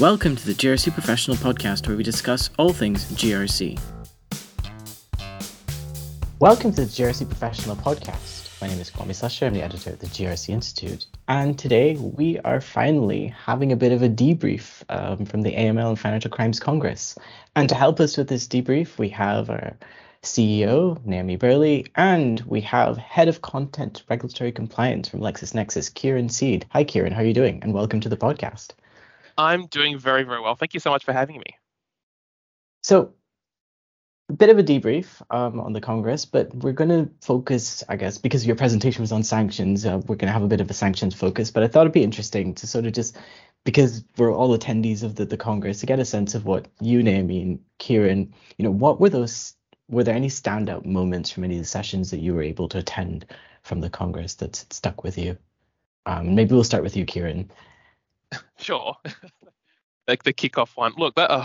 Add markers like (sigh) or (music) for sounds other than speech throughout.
Welcome to the GRC Professional Podcast, where we discuss all things GRC. Welcome to the GRC Professional Podcast. My name is Kwame Sasha. I'm the editor at the GRC Institute. And today we are finally having a bit of a debrief um, from the AML and Financial Crimes Congress. And to help us with this debrief, we have our CEO, Naomi Burley, and we have Head of Content Regulatory Compliance from LexisNexis, Kieran Seed. Hi, Kieran. How are you doing? And welcome to the podcast. I'm doing very, very well. Thank you so much for having me. So, a bit of a debrief um, on the Congress, but we're going to focus, I guess, because your presentation was on sanctions, uh, we're going to have a bit of a sanctions focus. But I thought it'd be interesting to sort of just, because we're all attendees of the, the Congress, to get a sense of what you, Naomi, and Kieran, you know, what were those were there any standout moments from any of the sessions that you were able to attend from the Congress that stuck with you? Um, maybe we'll start with you, Kieran. (laughs) Sure. (laughs) like the kickoff one. Look, that uh,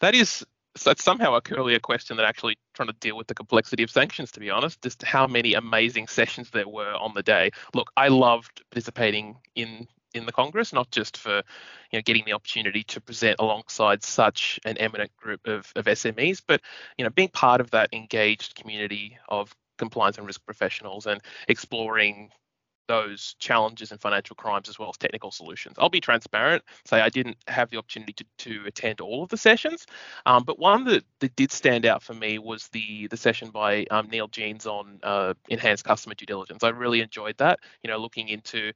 that is that's somehow a curlier question than actually trying to deal with the complexity of sanctions. To be honest, just how many amazing sessions there were on the day. Look, I loved participating in in the Congress, not just for you know getting the opportunity to present alongside such an eminent group of, of SMEs, but you know being part of that engaged community of compliance and risk professionals and exploring those challenges and financial crimes as well as technical solutions. I'll be transparent, say I didn't have the opportunity to, to attend all of the sessions, um, but one that, that did stand out for me was the the session by um, Neil Jeans on uh, enhanced customer due diligence. I really enjoyed that, you know, looking into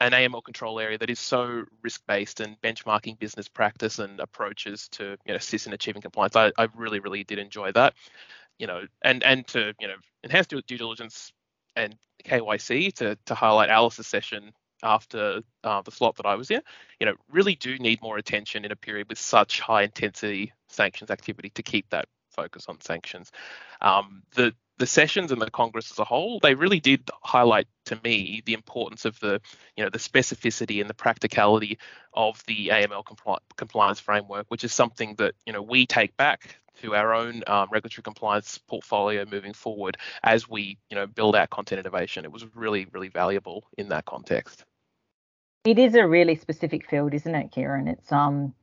an AML control area that is so risk-based and benchmarking business practice and approaches to you know, assist in achieving compliance. I, I really, really did enjoy that. You know, and and to you know enhance due, due diligence and KYC to to highlight Alice's session after uh, the slot that I was in, you know, really do need more attention in a period with such high intensity sanctions activity to keep that focus on sanctions. Um, the the sessions and the Congress as a whole, they really did highlight to me the importance of the, you know, the specificity and the practicality of the AML compli- compliance framework, which is something that you know we take back to our own um, regulatory compliance portfolio moving forward as we, you know, build our content innovation. It was really, really valuable in that context. It is a really specific field, isn't it, Kieran? It's um,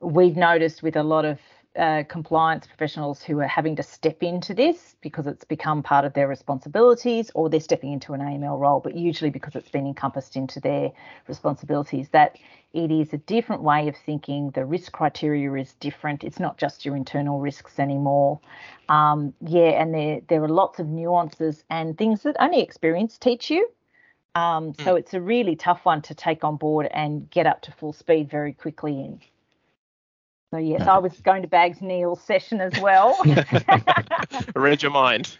we've noticed with a lot of uh, compliance professionals who are having to step into this because it's become part of their responsibilities or they're stepping into an AML role, but usually because it's been encompassed into their responsibilities, that it is a different way of thinking. The risk criteria is different. It's not just your internal risks anymore. Um, yeah, and there, there are lots of nuances and things that only experience teach you. Um, so hmm. it's a really tough one to take on board and get up to full speed very quickly in. So yes, I was going to Bags Neil's session as well. (laughs) (laughs) Read your mind.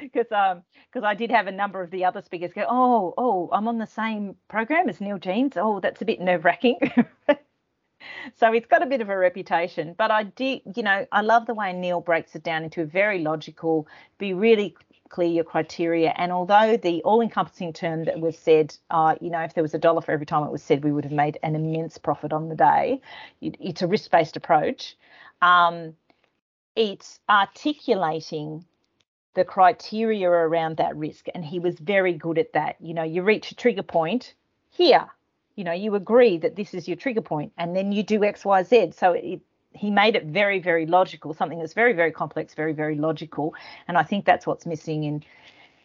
Because um because I did have a number of the other speakers go, oh oh, I'm on the same program as Neil Jeans. Oh, that's a bit nerve wracking. (laughs) so it's got a bit of a reputation. But I did, you know, I love the way Neil breaks it down into a very logical, be really clear your criteria. And although the all-encompassing term that was said, uh, you know, if there was a dollar for every time it was said, we would have made an immense profit on the day. It, it's a risk-based approach. Um, it's articulating the criteria around that risk, and he was very good at that. You know, you reach a trigger point here. You know, you agree that this is your trigger point, and then you do X, Y, Z. So it he made it very, very logical, something that's very, very complex, very, very logical. And I think that's what's missing in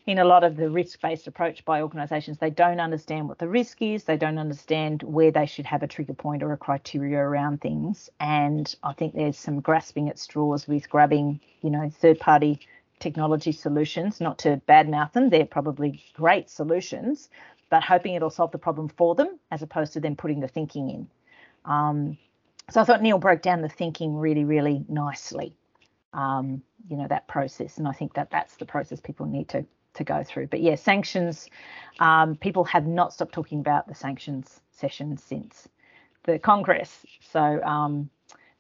in a lot of the risk-based approach by organisations. They don't understand what the risk is. They don't understand where they should have a trigger point or a criteria around things. And I think there's some grasping at straws with grabbing, you know, third-party technology solutions. Not to badmouth them, they're probably great solutions, but hoping it'll solve the problem for them as opposed to them putting the thinking in. Um, so I thought Neil broke down the thinking really, really nicely. Um, you know that process, and I think that that's the process people need to to go through. But yeah, sanctions. Um, people have not stopped talking about the sanctions session since the Congress. So um,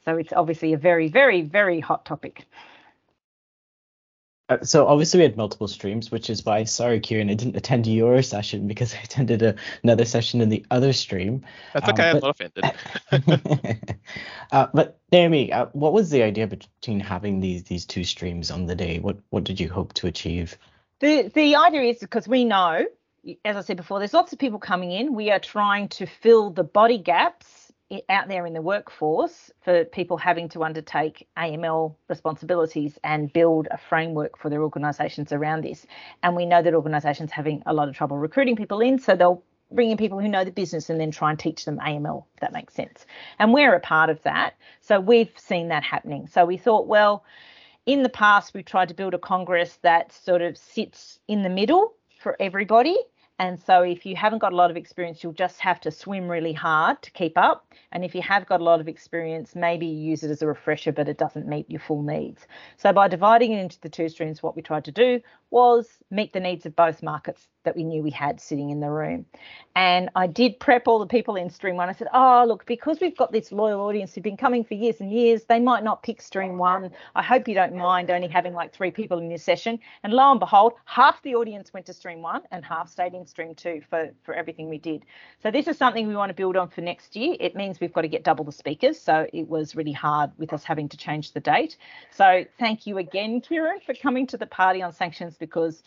so it's obviously a very, very, very hot topic. Uh, so obviously we had multiple streams, which is why sorry, Kieran, I didn't attend your session because (laughs) I attended a, another session in the other stream. That's okay, um, I'm not offended. (laughs) uh, but Naomi, uh, what was the idea between having these these two streams on the day? What what did you hope to achieve? The the idea is because we know, as I said before, there's lots of people coming in. We are trying to fill the body gaps out there in the workforce for people having to undertake AML responsibilities and build a framework for their organisations around this. And we know that organisations having a lot of trouble recruiting people in, so they'll bring in people who know the business and then try and teach them AML, if that makes sense. And we're a part of that. So we've seen that happening. So we thought, well, in the past, we've tried to build a Congress that sort of sits in the middle for everybody and so if you haven't got a lot of experience, you'll just have to swim really hard to keep up. And if you have got a lot of experience, maybe you use it as a refresher, but it doesn't meet your full needs. So by dividing it into the two streams, what we tried to do was meet the needs of both markets that we knew we had sitting in the room. And I did prep all the people in stream one. I said, oh, look, because we've got this loyal audience who've been coming for years and years, they might not pick stream one. I hope you don't mind only having like three people in your session. And lo and behold, half the audience went to stream one and half stayed in stream two for, for everything we did. So this is something we want to build on for next year. It means we've got to get double the speakers. So it was really hard with us having to change the date. So thank you again, Kieran, for coming to the party on sanctions because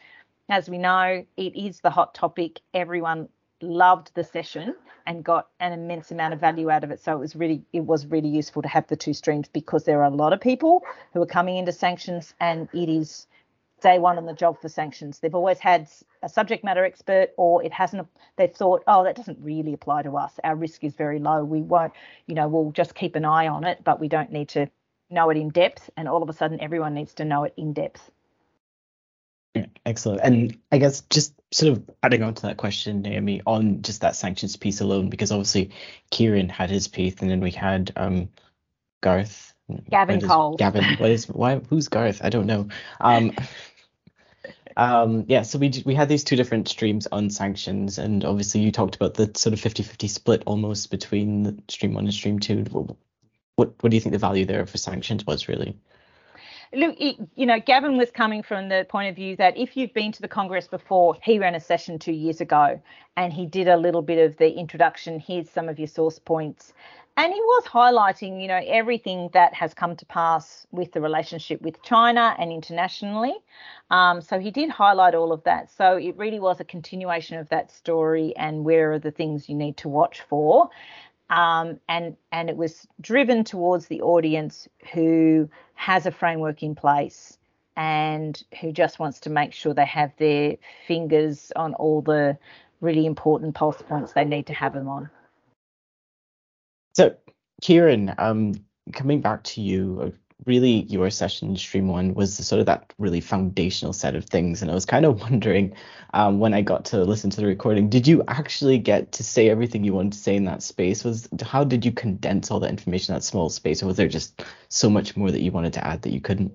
as we know, it is the hot topic. Everyone loved the session and got an immense amount of value out of it. So it was really it was really useful to have the two streams because there are a lot of people who are coming into sanctions and it is day one on the job for sanctions. They've always had a subject matter expert or it hasn't they've thought, oh, that doesn't really apply to us. Our risk is very low. We won't, you know, we'll just keep an eye on it, but we don't need to know it in depth. And all of a sudden everyone needs to know it in depth. Excellent. And I guess just sort of adding on to that question, Naomi, on just that sanctions piece alone, because obviously Kieran had his piece, and then we had um, Garth. Gavin Cole. Gavin. What is why? Who's Garth? I don't know. Um, um, yeah. So we we had these two different streams on sanctions, and obviously you talked about the sort of 50-50 split almost between stream one and stream two. What what do you think the value there for sanctions was really? Look, you know, Gavin was coming from the point of view that if you've been to the Congress before, he ran a session two years ago and he did a little bit of the introduction. Here's some of your source points. And he was highlighting, you know, everything that has come to pass with the relationship with China and internationally. Um, so he did highlight all of that. So it really was a continuation of that story and where are the things you need to watch for. Um, and and it was driven towards the audience who has a framework in place and who just wants to make sure they have their fingers on all the really important pulse points they need to have them on. So, Kieran, um, coming back to you, really your session stream one was sort of that really foundational set of things and i was kind of (laughs) wondering um, when i got to listen to the recording did you actually get to say everything you wanted to say in that space? Was how did you condense all the information in that small space or was there just so much more that you wanted to add that you couldn't?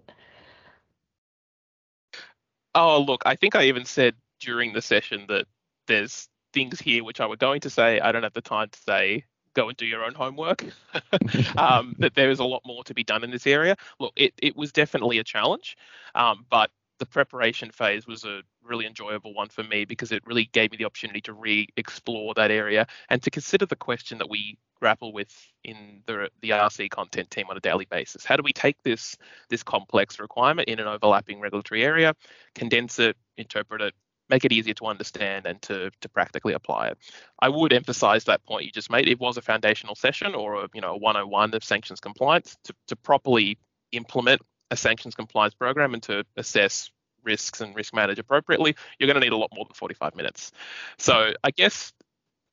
Oh look i think i even said during the session that there's things here which i were going to say i don't have the time to say go and do your own homework. (laughs) (laughs) um, that there is a lot more to be done in this area. Look, it, it was definitely a challenge, um, but the preparation phase was a really enjoyable one for me because it really gave me the opportunity to re-explore that area and to consider the question that we grapple with in the the RC content team on a daily basis. How do we take this this complex requirement in an overlapping regulatory area, condense it, interpret it, make it easier to understand and to, to practically apply it. I would emphasize that point you just made. It was a foundational session or a, you know, a 101 of sanctions compliance to, to properly implement a sanctions compliance program and to assess risks and risk manage appropriately, you're going to need a lot more than 45 minutes. So I guess,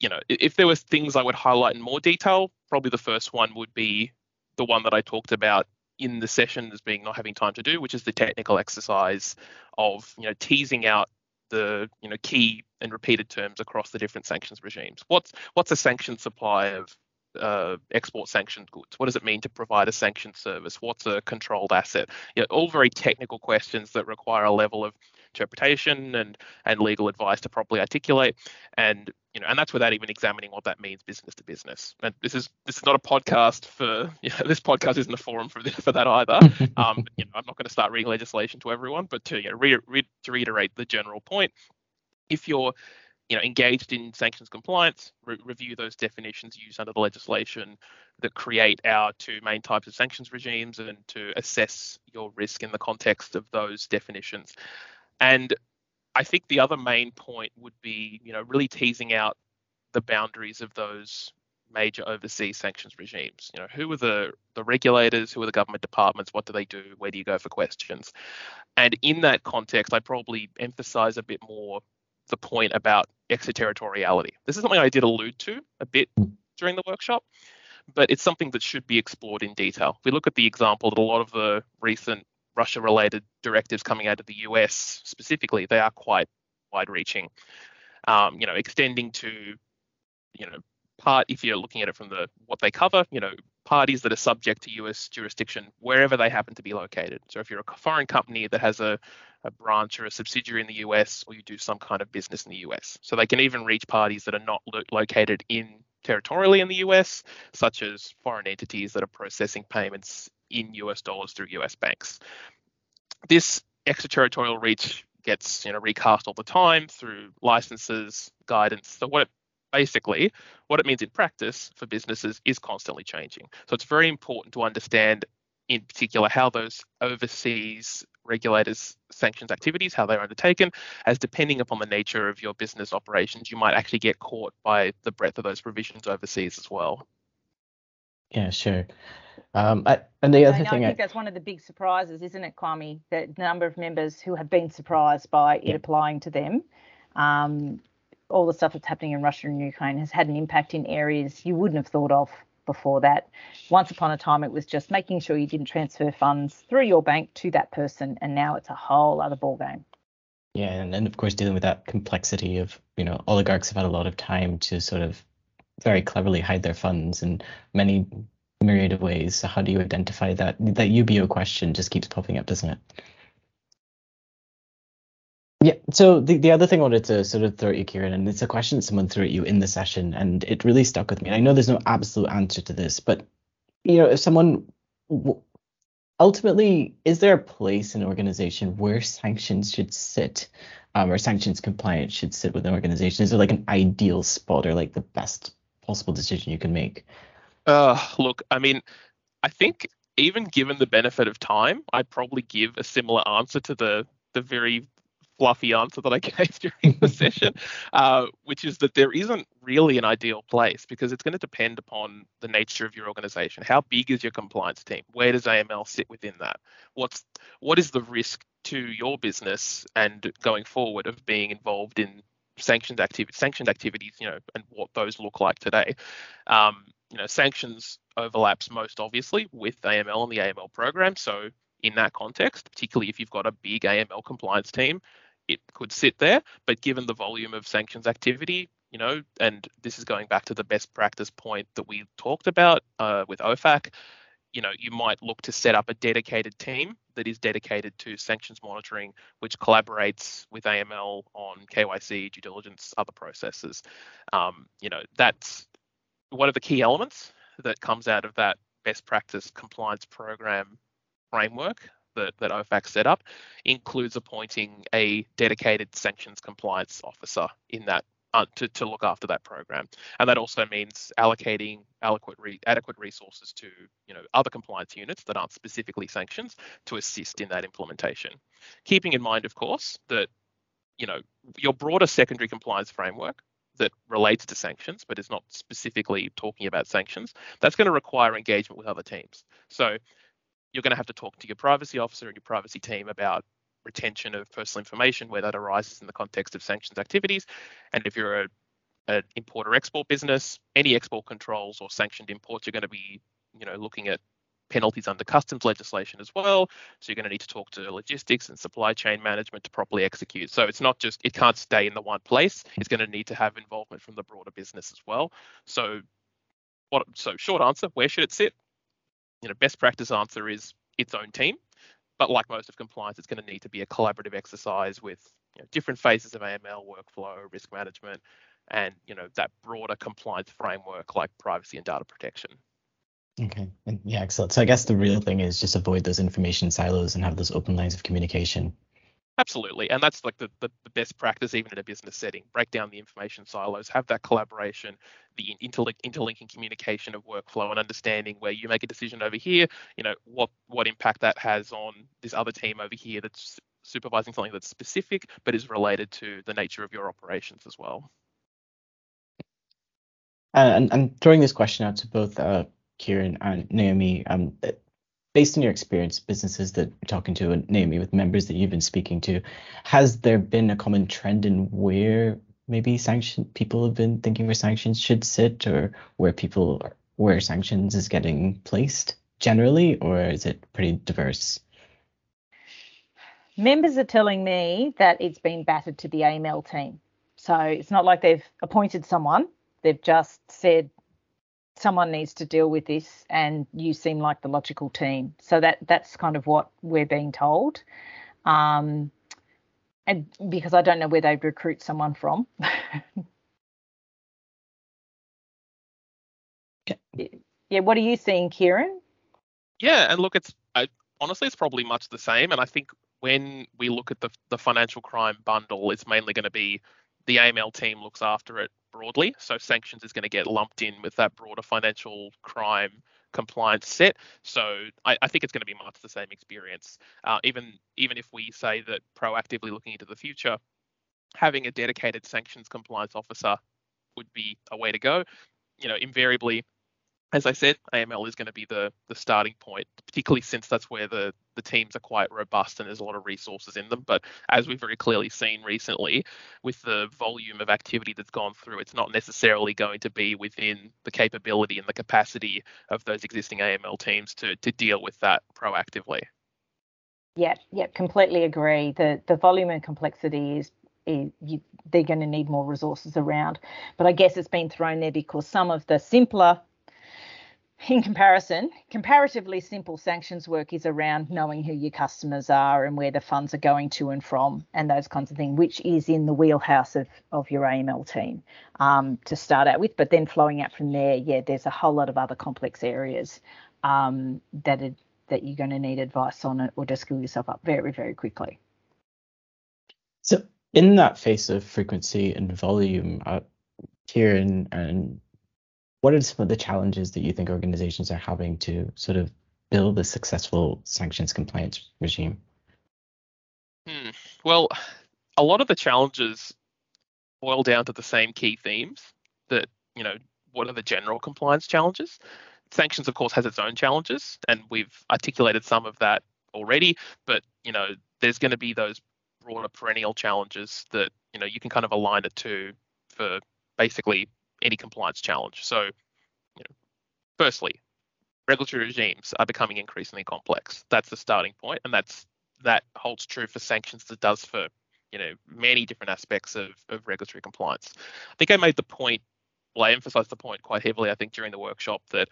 you know, if there was things I would highlight in more detail, probably the first one would be the one that I talked about in the session as being not having time to do, which is the technical exercise of, you know, teasing out the you know key and repeated terms across the different sanctions regimes. What's what's a sanctioned supply of uh, export sanctioned goods? What does it mean to provide a sanctioned service? What's a controlled asset? You know, all very technical questions that require a level of interpretation and and legal advice to properly articulate. And you know, and that's without even examining what that means business to business. And this is this is not a podcast for (laughs) you know, this podcast isn't a forum for for that either. (laughs) um, you know, I'm not going to start reading legislation to everyone, but to you know, re- re- to reiterate the general point, if you're you know engaged in sanctions compliance, re- review those definitions used under the legislation that create our two main types of sanctions regimes, and to assess your risk in the context of those definitions. And I think the other main point would be, you know, really teasing out the boundaries of those major overseas sanctions regimes. You know, who are the the regulators? Who are the government departments? What do they do? Where do you go for questions? And in that context, I probably emphasize a bit more the point about extraterritoriality. This is something I did allude to a bit during the workshop, but it's something that should be explored in detail. If we look at the example that a lot of the recent Russia related directives coming out of the US specifically, they are quite wide reaching. Um, you know, extending to, you know, part if you're looking at it from the what they cover, you know, parties that are subject to US jurisdiction wherever they happen to be located. So if you're a foreign company that has a, a branch or a subsidiary in the US or you do some kind of business in the US. So they can even reach parties that are not lo- located in territorially in the US, such as foreign entities that are processing payments in US dollars through US banks. This extraterritorial reach gets you know recast all the time through licenses, guidance. So what it basically what it means in practice for businesses is constantly changing. So it's very important to understand in particular how those overseas regulators sanctions activities how they're undertaken as depending upon the nature of your business operations you might actually get caught by the breadth of those provisions overseas as well yeah sure um, I, and the other thing I think I, that's one of the big surprises isn't it kwame the number of members who have been surprised by it applying to them um, all the stuff that's happening in Russia and Ukraine has had an impact in areas you wouldn't have thought of before that. Once upon a time, it was just making sure you didn't transfer funds through your bank to that person, and now it's a whole other ballgame. Yeah, and, and of course dealing with that complexity of you know oligarchs have had a lot of time to sort of very cleverly hide their funds in many myriad of ways. So how do you identify that? That UBO question just keeps popping up, doesn't it? Yeah. So the, the other thing I wanted to sort of throw at you, Kieran, and it's a question someone threw at you in the session, and it really stuck with me. I know there's no absolute answer to this, but you know, if someone ultimately, is there a place in an organization where sanctions should sit, um, or sanctions compliance should sit with an organization? Is there like an ideal spot or like the best possible decision you can make? Uh, look, I mean, I think even given the benefit of time, I'd probably give a similar answer to the the very fluffy answer that I (laughs) gave during the session, (laughs) uh, which is that there isn't really an ideal place because it's going to depend upon the nature of your organization. How big is your compliance team? Where does AML sit within that? What's what is the risk to your business and going forward of being involved in sanctioned activities, sanctioned activities, you know, and what those look like today? Um, you know, sanctions overlaps most obviously with AML and the AML program. So in that context, particularly if you've got a big AML compliance team, it could sit there. But given the volume of sanctions activity, you know, and this is going back to the best practice point that we talked about uh, with OFAC, you know, you might look to set up a dedicated team that is dedicated to sanctions monitoring, which collaborates with AML on KYC, due diligence, other processes. Um, you know, that's one of the key elements that comes out of that best practice compliance program framework that, that OFAC set up includes appointing a dedicated sanctions compliance officer in that uh, to, to look after that program. And that also means allocating adequate re- adequate resources to you know other compliance units that aren't specifically sanctions to assist in that implementation. Keeping in mind, of course, that you know your broader secondary compliance framework that relates to sanctions but is not specifically talking about sanctions, that's going to require engagement with other teams. So you're going to have to talk to your privacy officer and your privacy team about retention of personal information where that arises in the context of sanctions activities. And if you're a, an import or export business, any export controls or sanctioned imports, you're going to be, you know, looking at penalties under customs legislation as well. So you're going to need to talk to logistics and supply chain management to properly execute. So it's not just it can't stay in the one place. It's going to need to have involvement from the broader business as well. So what so short answer, where should it sit? you know, best practice answer is its own team. But like most of compliance, it's going to need to be a collaborative exercise with you know, different phases of AML workflow, risk management, and you know that broader compliance framework like privacy and data protection. Okay. Yeah, excellent. So I guess the real thing is just avoid those information silos and have those open lines of communication. Absolutely. And that's like the, the, the, best practice, even in a business setting. Break down the information silos, have that collaboration, the interlink, interlinking communication of workflow and understanding where you make a decision over here, you know, what, what impact that has on this other team over here that's supervising something that's specific, but is related to the nature of your operations as well. and I'm throwing this question out to both uh, Kieran and Naomi. Um, based on your experience, businesses that you're talking to, and Naomi, with members that you've been speaking to, has there been a common trend in where maybe sanction people have been thinking where sanctions should sit, or where people where sanctions is getting placed generally, or is it pretty diverse? Members are telling me that it's been battered to the AML team. So it's not like they've appointed someone, they've just said someone needs to deal with this and you seem like the logical team. So that that's kind of what we're being told. Um, and because I don't know where they'd recruit someone from. (laughs) yeah, yeah what are you seeing, Kieran? Yeah, and look, it's I, honestly it's probably much the same. And I think when we look at the the financial crime bundle, it's mainly going to be the AML team looks after it broadly. So sanctions is going to get lumped in with that broader financial crime compliance set. So I, I think it's going to be much the same experience. Uh, even even if we say that proactively looking into the future, having a dedicated sanctions compliance officer would be a way to go. You know, invariably as I said, AML is going to be the the starting point, particularly since that's where the the teams are quite robust and there's a lot of resources in them. But as we've very clearly seen recently, with the volume of activity that's gone through, it's not necessarily going to be within the capability and the capacity of those existing AML teams to to deal with that proactively. Yeah, yeah, completely agree. The the volume and complexity is you, they're going to need more resources around. But I guess it's been thrown there because some of the simpler in comparison, comparatively simple sanctions work is around knowing who your customers are and where the funds are going to and from and those kinds of things, which is in the wheelhouse of, of your AML team um, to start out with. But then flowing out from there, yeah, there's a whole lot of other complex areas um, that are, that you're going to need advice on or to skill yourself up very, very quickly. So in that face of frequency and volume, uh, Kieran and what are some of the challenges that you think organizations are having to sort of build a successful sanctions compliance regime? Hmm. Well, a lot of the challenges boil down to the same key themes that, you know, what are the general compliance challenges? Sanctions, of course, has its own challenges, and we've articulated some of that already, but, you know, there's going to be those broader perennial challenges that, you know, you can kind of align it to for basically any compliance challenge. So, you know, firstly, regulatory regimes are becoming increasingly complex. That's the starting point, and that's that holds true for sanctions it does for you know many different aspects of, of regulatory compliance. I think I made the point, well, I emphasized the point quite heavily, I think, during the workshop that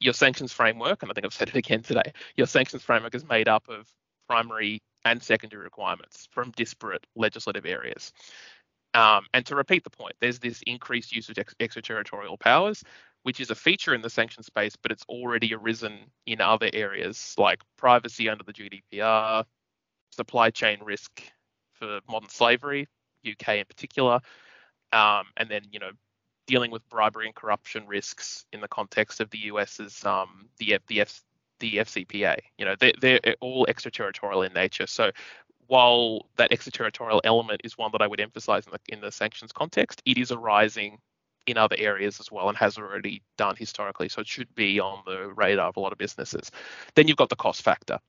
your sanctions framework, and I think I've said it again today, your sanctions framework is made up of primary and secondary requirements from disparate legislative areas. Um, and to repeat the point, there's this increased use of ex- extraterritorial powers, which is a feature in the sanction space, but it's already arisen in other areas like privacy under the GDPR, supply chain risk for modern slavery, UK in particular, um, and then you know dealing with bribery and corruption risks in the context of the US's um, the the F, the FCPA. You know they're, they're all extraterritorial in nature, so while that extraterritorial element is one that I would emphasize in the, in the sanctions context, it is arising in other areas as well and has already done historically. So it should be on the radar of a lot of businesses. Then you've got the cost factor.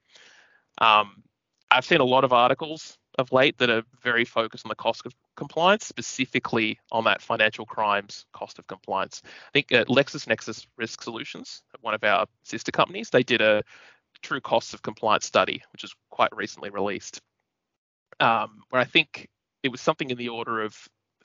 Um, I've seen a lot of articles of late that are very focused on the cost of compliance, specifically on that financial crimes cost of compliance. I think at LexisNexis Risk Solutions, one of our sister companies, they did a true costs of compliance study, which is quite recently released um, where I think it was something in the order of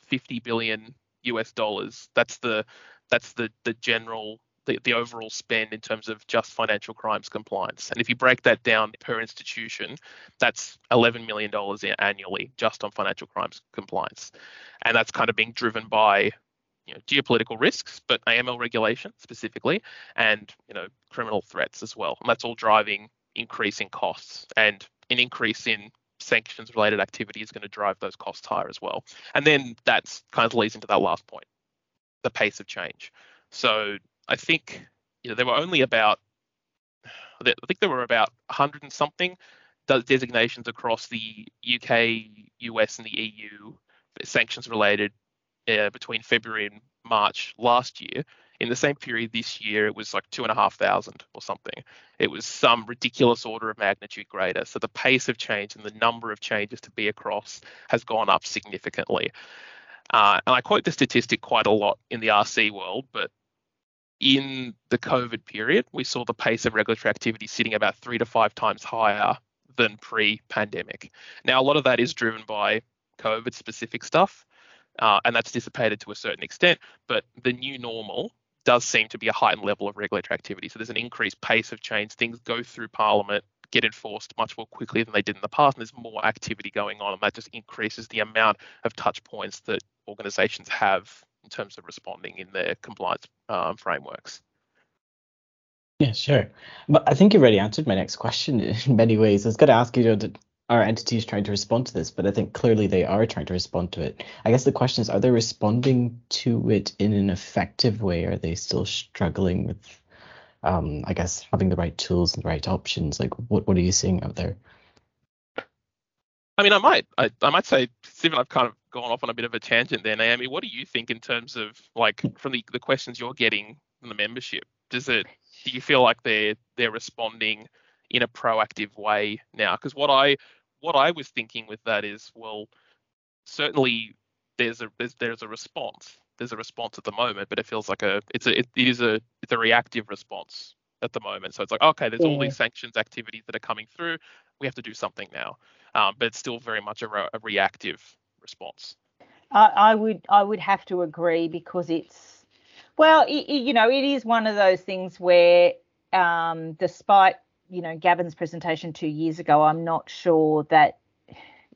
50 billion US dollars. That's the that's the the general the, the overall spend in terms of just financial crimes compliance. And if you break that down per institution, that's $11 million annually just on financial crimes compliance. And that's kind of being driven by you know, geopolitical risks, but AML regulation specifically, and you know, criminal threats as well. And that's all driving increasing costs and an increase in sanctions related activity is going to drive those costs higher as well. And then that's kind of leads into that last point, the pace of change. So I think you know there were only about I think there were about 100 and something designations across the UK, US, and the EU sanctions related uh, between February and March last year, in the same period this year, it was like two and a half thousand or something. It was some ridiculous order of magnitude greater. So the pace of change and the number of changes to be across has gone up significantly. Uh, and I quote the statistic quite a lot in the RC world, but in the COVID period, we saw the pace of regulatory activity sitting about three to five times higher than pre pandemic. Now, a lot of that is driven by COVID specific stuff, uh, and that's dissipated to a certain extent, but the new normal does seem to be a heightened level of regulatory activity. So there's an increased pace of change. Things go through Parliament, get enforced much more quickly than they did in the past, and there's more activity going on, and that just increases the amount of touch points that organisations have in terms of responding in their compliance um, frameworks. Yeah, sure. But I think you've already answered my next question (laughs) in many ways. I was going to ask you, you know, are entities trying to respond to this? But I think clearly they are trying to respond to it. I guess the question is, are they responding to it in an effective way? Are they still struggling with, um, I guess, having the right tools and the right options? Like, what what are you seeing out there? I mean, I might, I, I might say, Stephen, I've kind of gone off on a bit of a tangent there, Naomi. What do you think in terms of like from the, the questions you're getting from the membership? Does it, do you feel like they're they're responding in a proactive way now? Because what I what I was thinking with that is, well, certainly there's a there's, there's a response. There's a response at the moment, but it feels like a it's a it, it is a it's a reactive response at the moment. So it's like okay, there's yeah. all these sanctions activities that are coming through. We have to do something now, um, but it's still very much a, re- a reactive response. I, I, would I would have to agree because it's well, it, it, you know, it is one of those things where, um, despite you know Gavin's presentation two years ago, I'm not sure that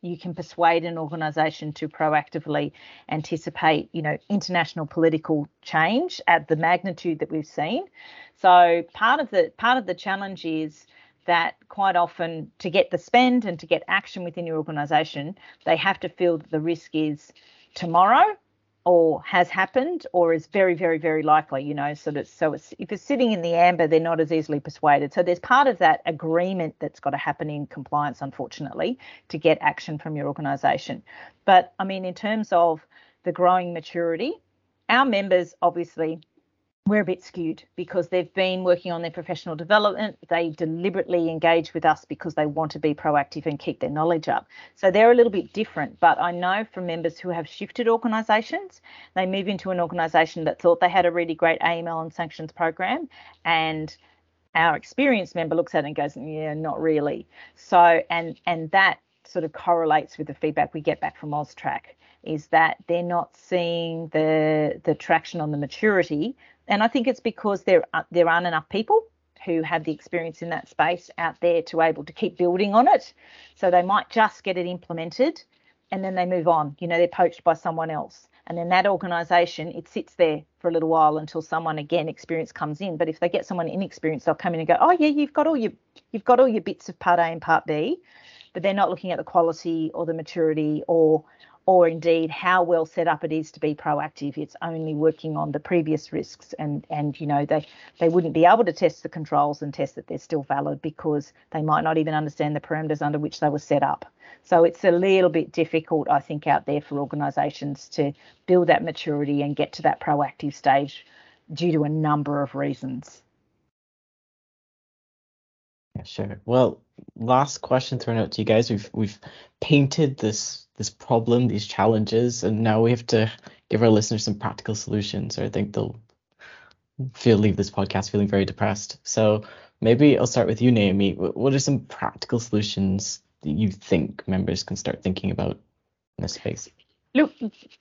you can persuade an organisation to proactively anticipate, you know, international political change at the magnitude that we've seen. So part of the part of the challenge is that quite often to get the spend and to get action within your organisation, they have to feel that the risk is tomorrow or has happened or is very very very likely you know so that so it's, if it's sitting in the amber they're not as easily persuaded. So there's part of that agreement that's got to happen in compliance unfortunately to get action from your organization. But i mean in terms of the growing maturity our members obviously we're a bit skewed because they've been working on their professional development. They deliberately engage with us because they want to be proactive and keep their knowledge up. So they're a little bit different. But I know from members who have shifted organisations, they move into an organisation that thought they had a really great AML and sanctions program, and our experienced member looks at it and goes, "Yeah, not really." So and and that sort of correlates with the feedback we get back from AUSTRAC is that they're not seeing the the traction on the maturity and I think it's because there there aren't enough people who have the experience in that space out there to able to keep building on it. So they might just get it implemented and then they move on. You know, they're poached by someone else. And then that organization, it sits there for a little while until someone again experience comes in. But if they get someone inexperienced, they'll come in and go, Oh yeah, you've got all your you've got all your bits of part A and part B, but they're not looking at the quality or the maturity or or indeed how well set up it is to be proactive. It's only working on the previous risks, and and you know they they wouldn't be able to test the controls and test that they're still valid because they might not even understand the parameters under which they were set up. So it's a little bit difficult, I think, out there for organisations to build that maturity and get to that proactive stage due to a number of reasons. Yeah, sure. Well, last question thrown out to you guys. We've we've painted this this problem, these challenges, and now we have to give our listeners some practical solutions, or I think they'll feel leave this podcast feeling very depressed. So maybe I'll start with you, Naomi. What are some practical solutions that you think members can start thinking about in this space? Look,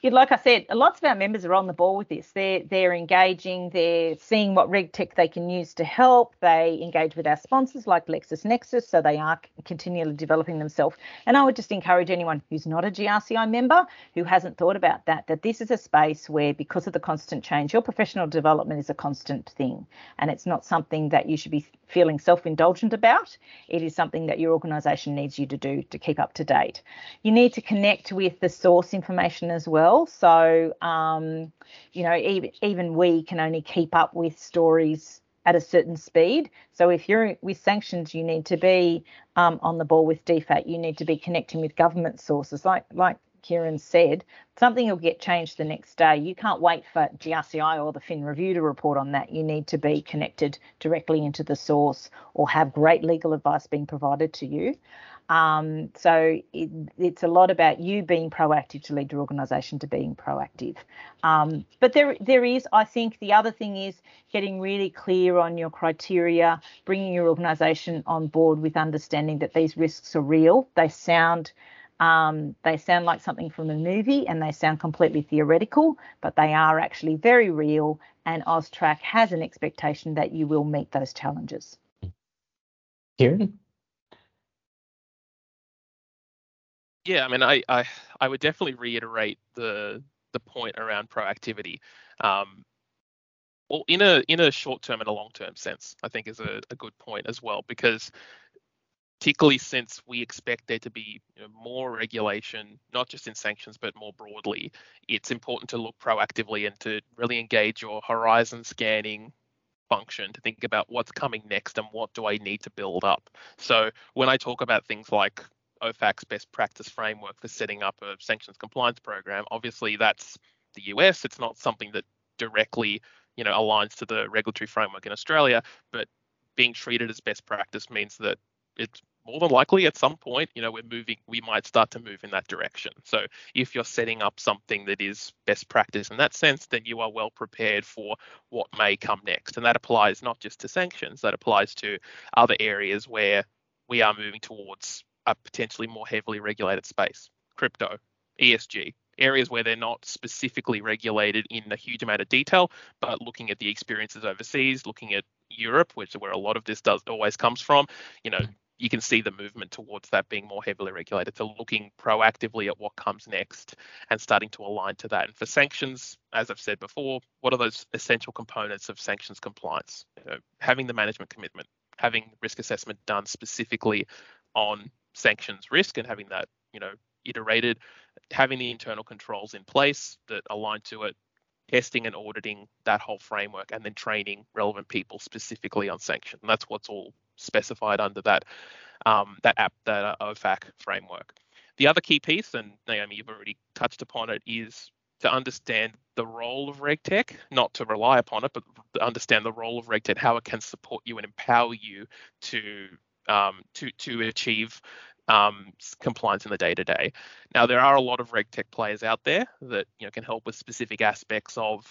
like I said, lots of our members are on the ball with this. They're they're engaging. They're seeing what reg tech they can use to help. They engage with our sponsors like LexisNexis, so they are continually developing themselves. And I would just encourage anyone who's not a GRCI member who hasn't thought about that that this is a space where, because of the constant change, your professional development is a constant thing, and it's not something that you should be feeling self-indulgent about. It is something that your organisation needs you to do to keep up to date. You need to connect with the source information as well. So, um, you know, even, even we can only keep up with stories at a certain speed. So if you're with sanctions, you need to be um, on the ball with DFAT. You need to be connecting with government sources like like Kieran said, something will get changed the next day. You can't wait for GRCI or the Fin Review to report on that. You need to be connected directly into the source or have great legal advice being provided to you. Um, so it, it's a lot about you being proactive to lead your organisation to being proactive. Um, but there, there is, I think, the other thing is getting really clear on your criteria, bringing your organisation on board with understanding that these risks are real. They sound um, they sound like something from a movie and they sound completely theoretical, but they are actually very real. And AUSTRAC has an expectation that you will meet those challenges. Kieran? Yeah, I mean, I, I, I would definitely reiterate the the point around proactivity. Um, well, in a in a short term and a long term sense, I think is a, a good point as well because particularly since we expect there to be you know, more regulation, not just in sanctions, but more broadly, it's important to look proactively and to really engage your horizon scanning function to think about what's coming next and what do I need to build up. So when I talk about things like OFAC's best practice framework for setting up a sanctions compliance program, obviously that's the US. It's not something that directly you know aligns to the regulatory framework in Australia, but being treated as best practice means that it's more than likely at some point, you know, we're moving, we might start to move in that direction. So if you're setting up something that is best practice in that sense, then you are well prepared for what may come next. And that applies not just to sanctions, that applies to other areas where we are moving towards a potentially more heavily regulated space, crypto, ESG, areas where they're not specifically regulated in a huge amount of detail, but looking at the experiences overseas, looking at Europe, which is where a lot of this does always comes from, you know, you can see the movement towards that being more heavily regulated. So looking proactively at what comes next and starting to align to that. And for sanctions, as I've said before, what are those essential components of sanctions compliance? You know, having the management commitment, having risk assessment done specifically on sanctions risk and having that, you know, iterated, having the internal controls in place that align to it, testing and auditing that whole framework, and then training relevant people specifically on sanction. And that's what's all specified under that um, that app that uh, OFAC framework. The other key piece, and Naomi, you've already touched upon it, is to understand the role of RegTech, not to rely upon it, but understand the role of RegTech, how it can support you and empower you to um, to to achieve um, compliance in the day to day. Now there are a lot of RegTech players out there that you know can help with specific aspects of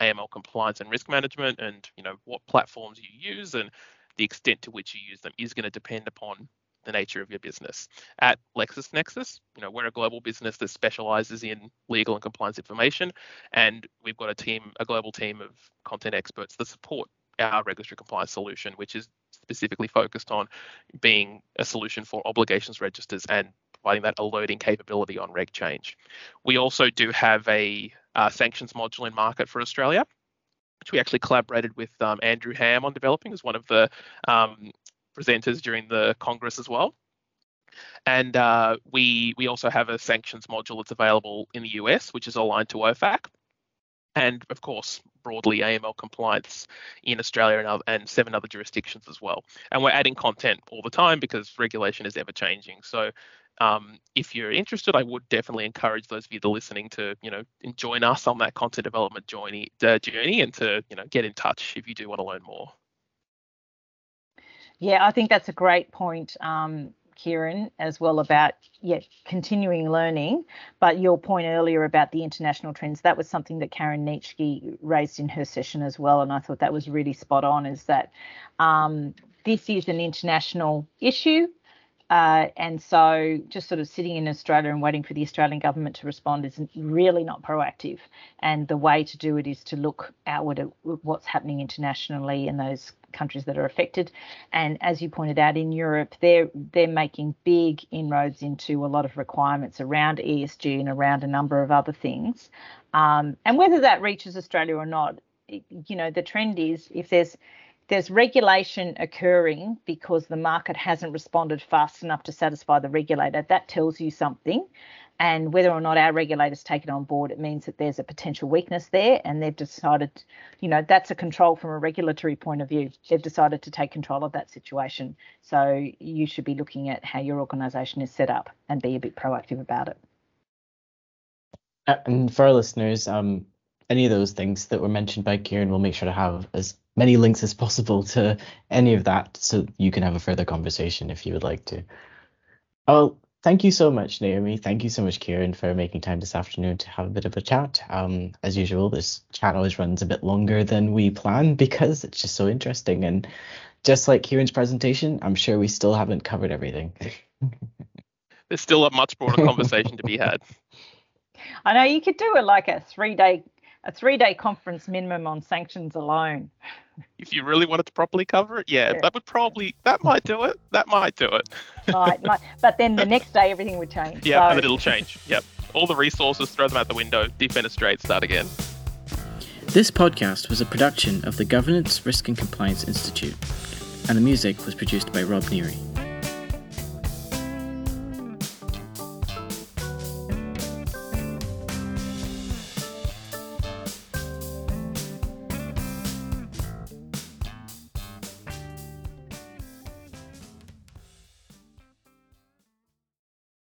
AML compliance and risk management, and you know what platforms you use and the extent to which you use them is going to depend upon the nature of your business. At LexisNexis, you know, we're a global business that specializes in legal and compliance information, and we've got a team, a global team of content experts that support our regulatory compliance solution, which is specifically focused on being a solution for obligations registers and providing that alerting capability on reg change. We also do have a uh, sanctions module in market for Australia, which we actually collaborated with um, Andrew Ham on developing as one of the um, presenters during the Congress as well. And uh, we we also have a sanctions module that's available in the US, which is aligned to OFAC, and of course broadly AML compliance in Australia and, other, and seven other jurisdictions as well. And we're adding content all the time because regulation is ever changing. So um, if you're interested, I would definitely encourage those of you that are listening to, you know, join us on that content development journey, uh, journey and to, you know, get in touch if you do want to learn more. Yeah, I think that's a great point, um, Kieran, as well about yeah continuing learning. But your point earlier about the international trends, that was something that Karen Nietzsche raised in her session as well, and I thought that was really spot on. Is that um, this is an international issue uh, and so just sort of sitting in Australia and waiting for the Australian government to respond is really not proactive. And the way to do it is to look outward at what's happening internationally in those countries that are affected. And as you pointed out, in Europe, they're they're making big inroads into a lot of requirements around ESG and around a number of other things. Um, and whether that reaches Australia or not, you know, the trend is if there's there's regulation occurring because the market hasn't responded fast enough to satisfy the regulator. That tells you something. And whether or not our regulators take it on board, it means that there's a potential weakness there. And they've decided, you know, that's a control from a regulatory point of view. They've decided to take control of that situation. So you should be looking at how your organisation is set up and be a bit proactive about it. Uh, and for our listeners, um, any of those things that were mentioned by Kieran, we'll make sure to have as many links as possible to any of that so you can have a further conversation if you would like to. Well, thank you so much, Naomi. Thank you so much, Kieran, for making time this afternoon to have a bit of a chat. Um, as usual, this chat always runs a bit longer than we plan because it's just so interesting. And just like Kieran's presentation, I'm sure we still haven't covered everything. (laughs) There's still a much broader conversation to be had. (laughs) I know you could do it like a three day a three day conference minimum on sanctions alone. (laughs) If you really wanted to properly cover it, yeah, yeah. that would probably that might do it. That might do it. might, might, but then the next day everything would change. Yeah, so. and it'll change. Yep, all the resources, throw them out the window, defenestrate, start again. This podcast was a production of the Governance, Risk and Compliance Institute, and the music was produced by Rob Neary.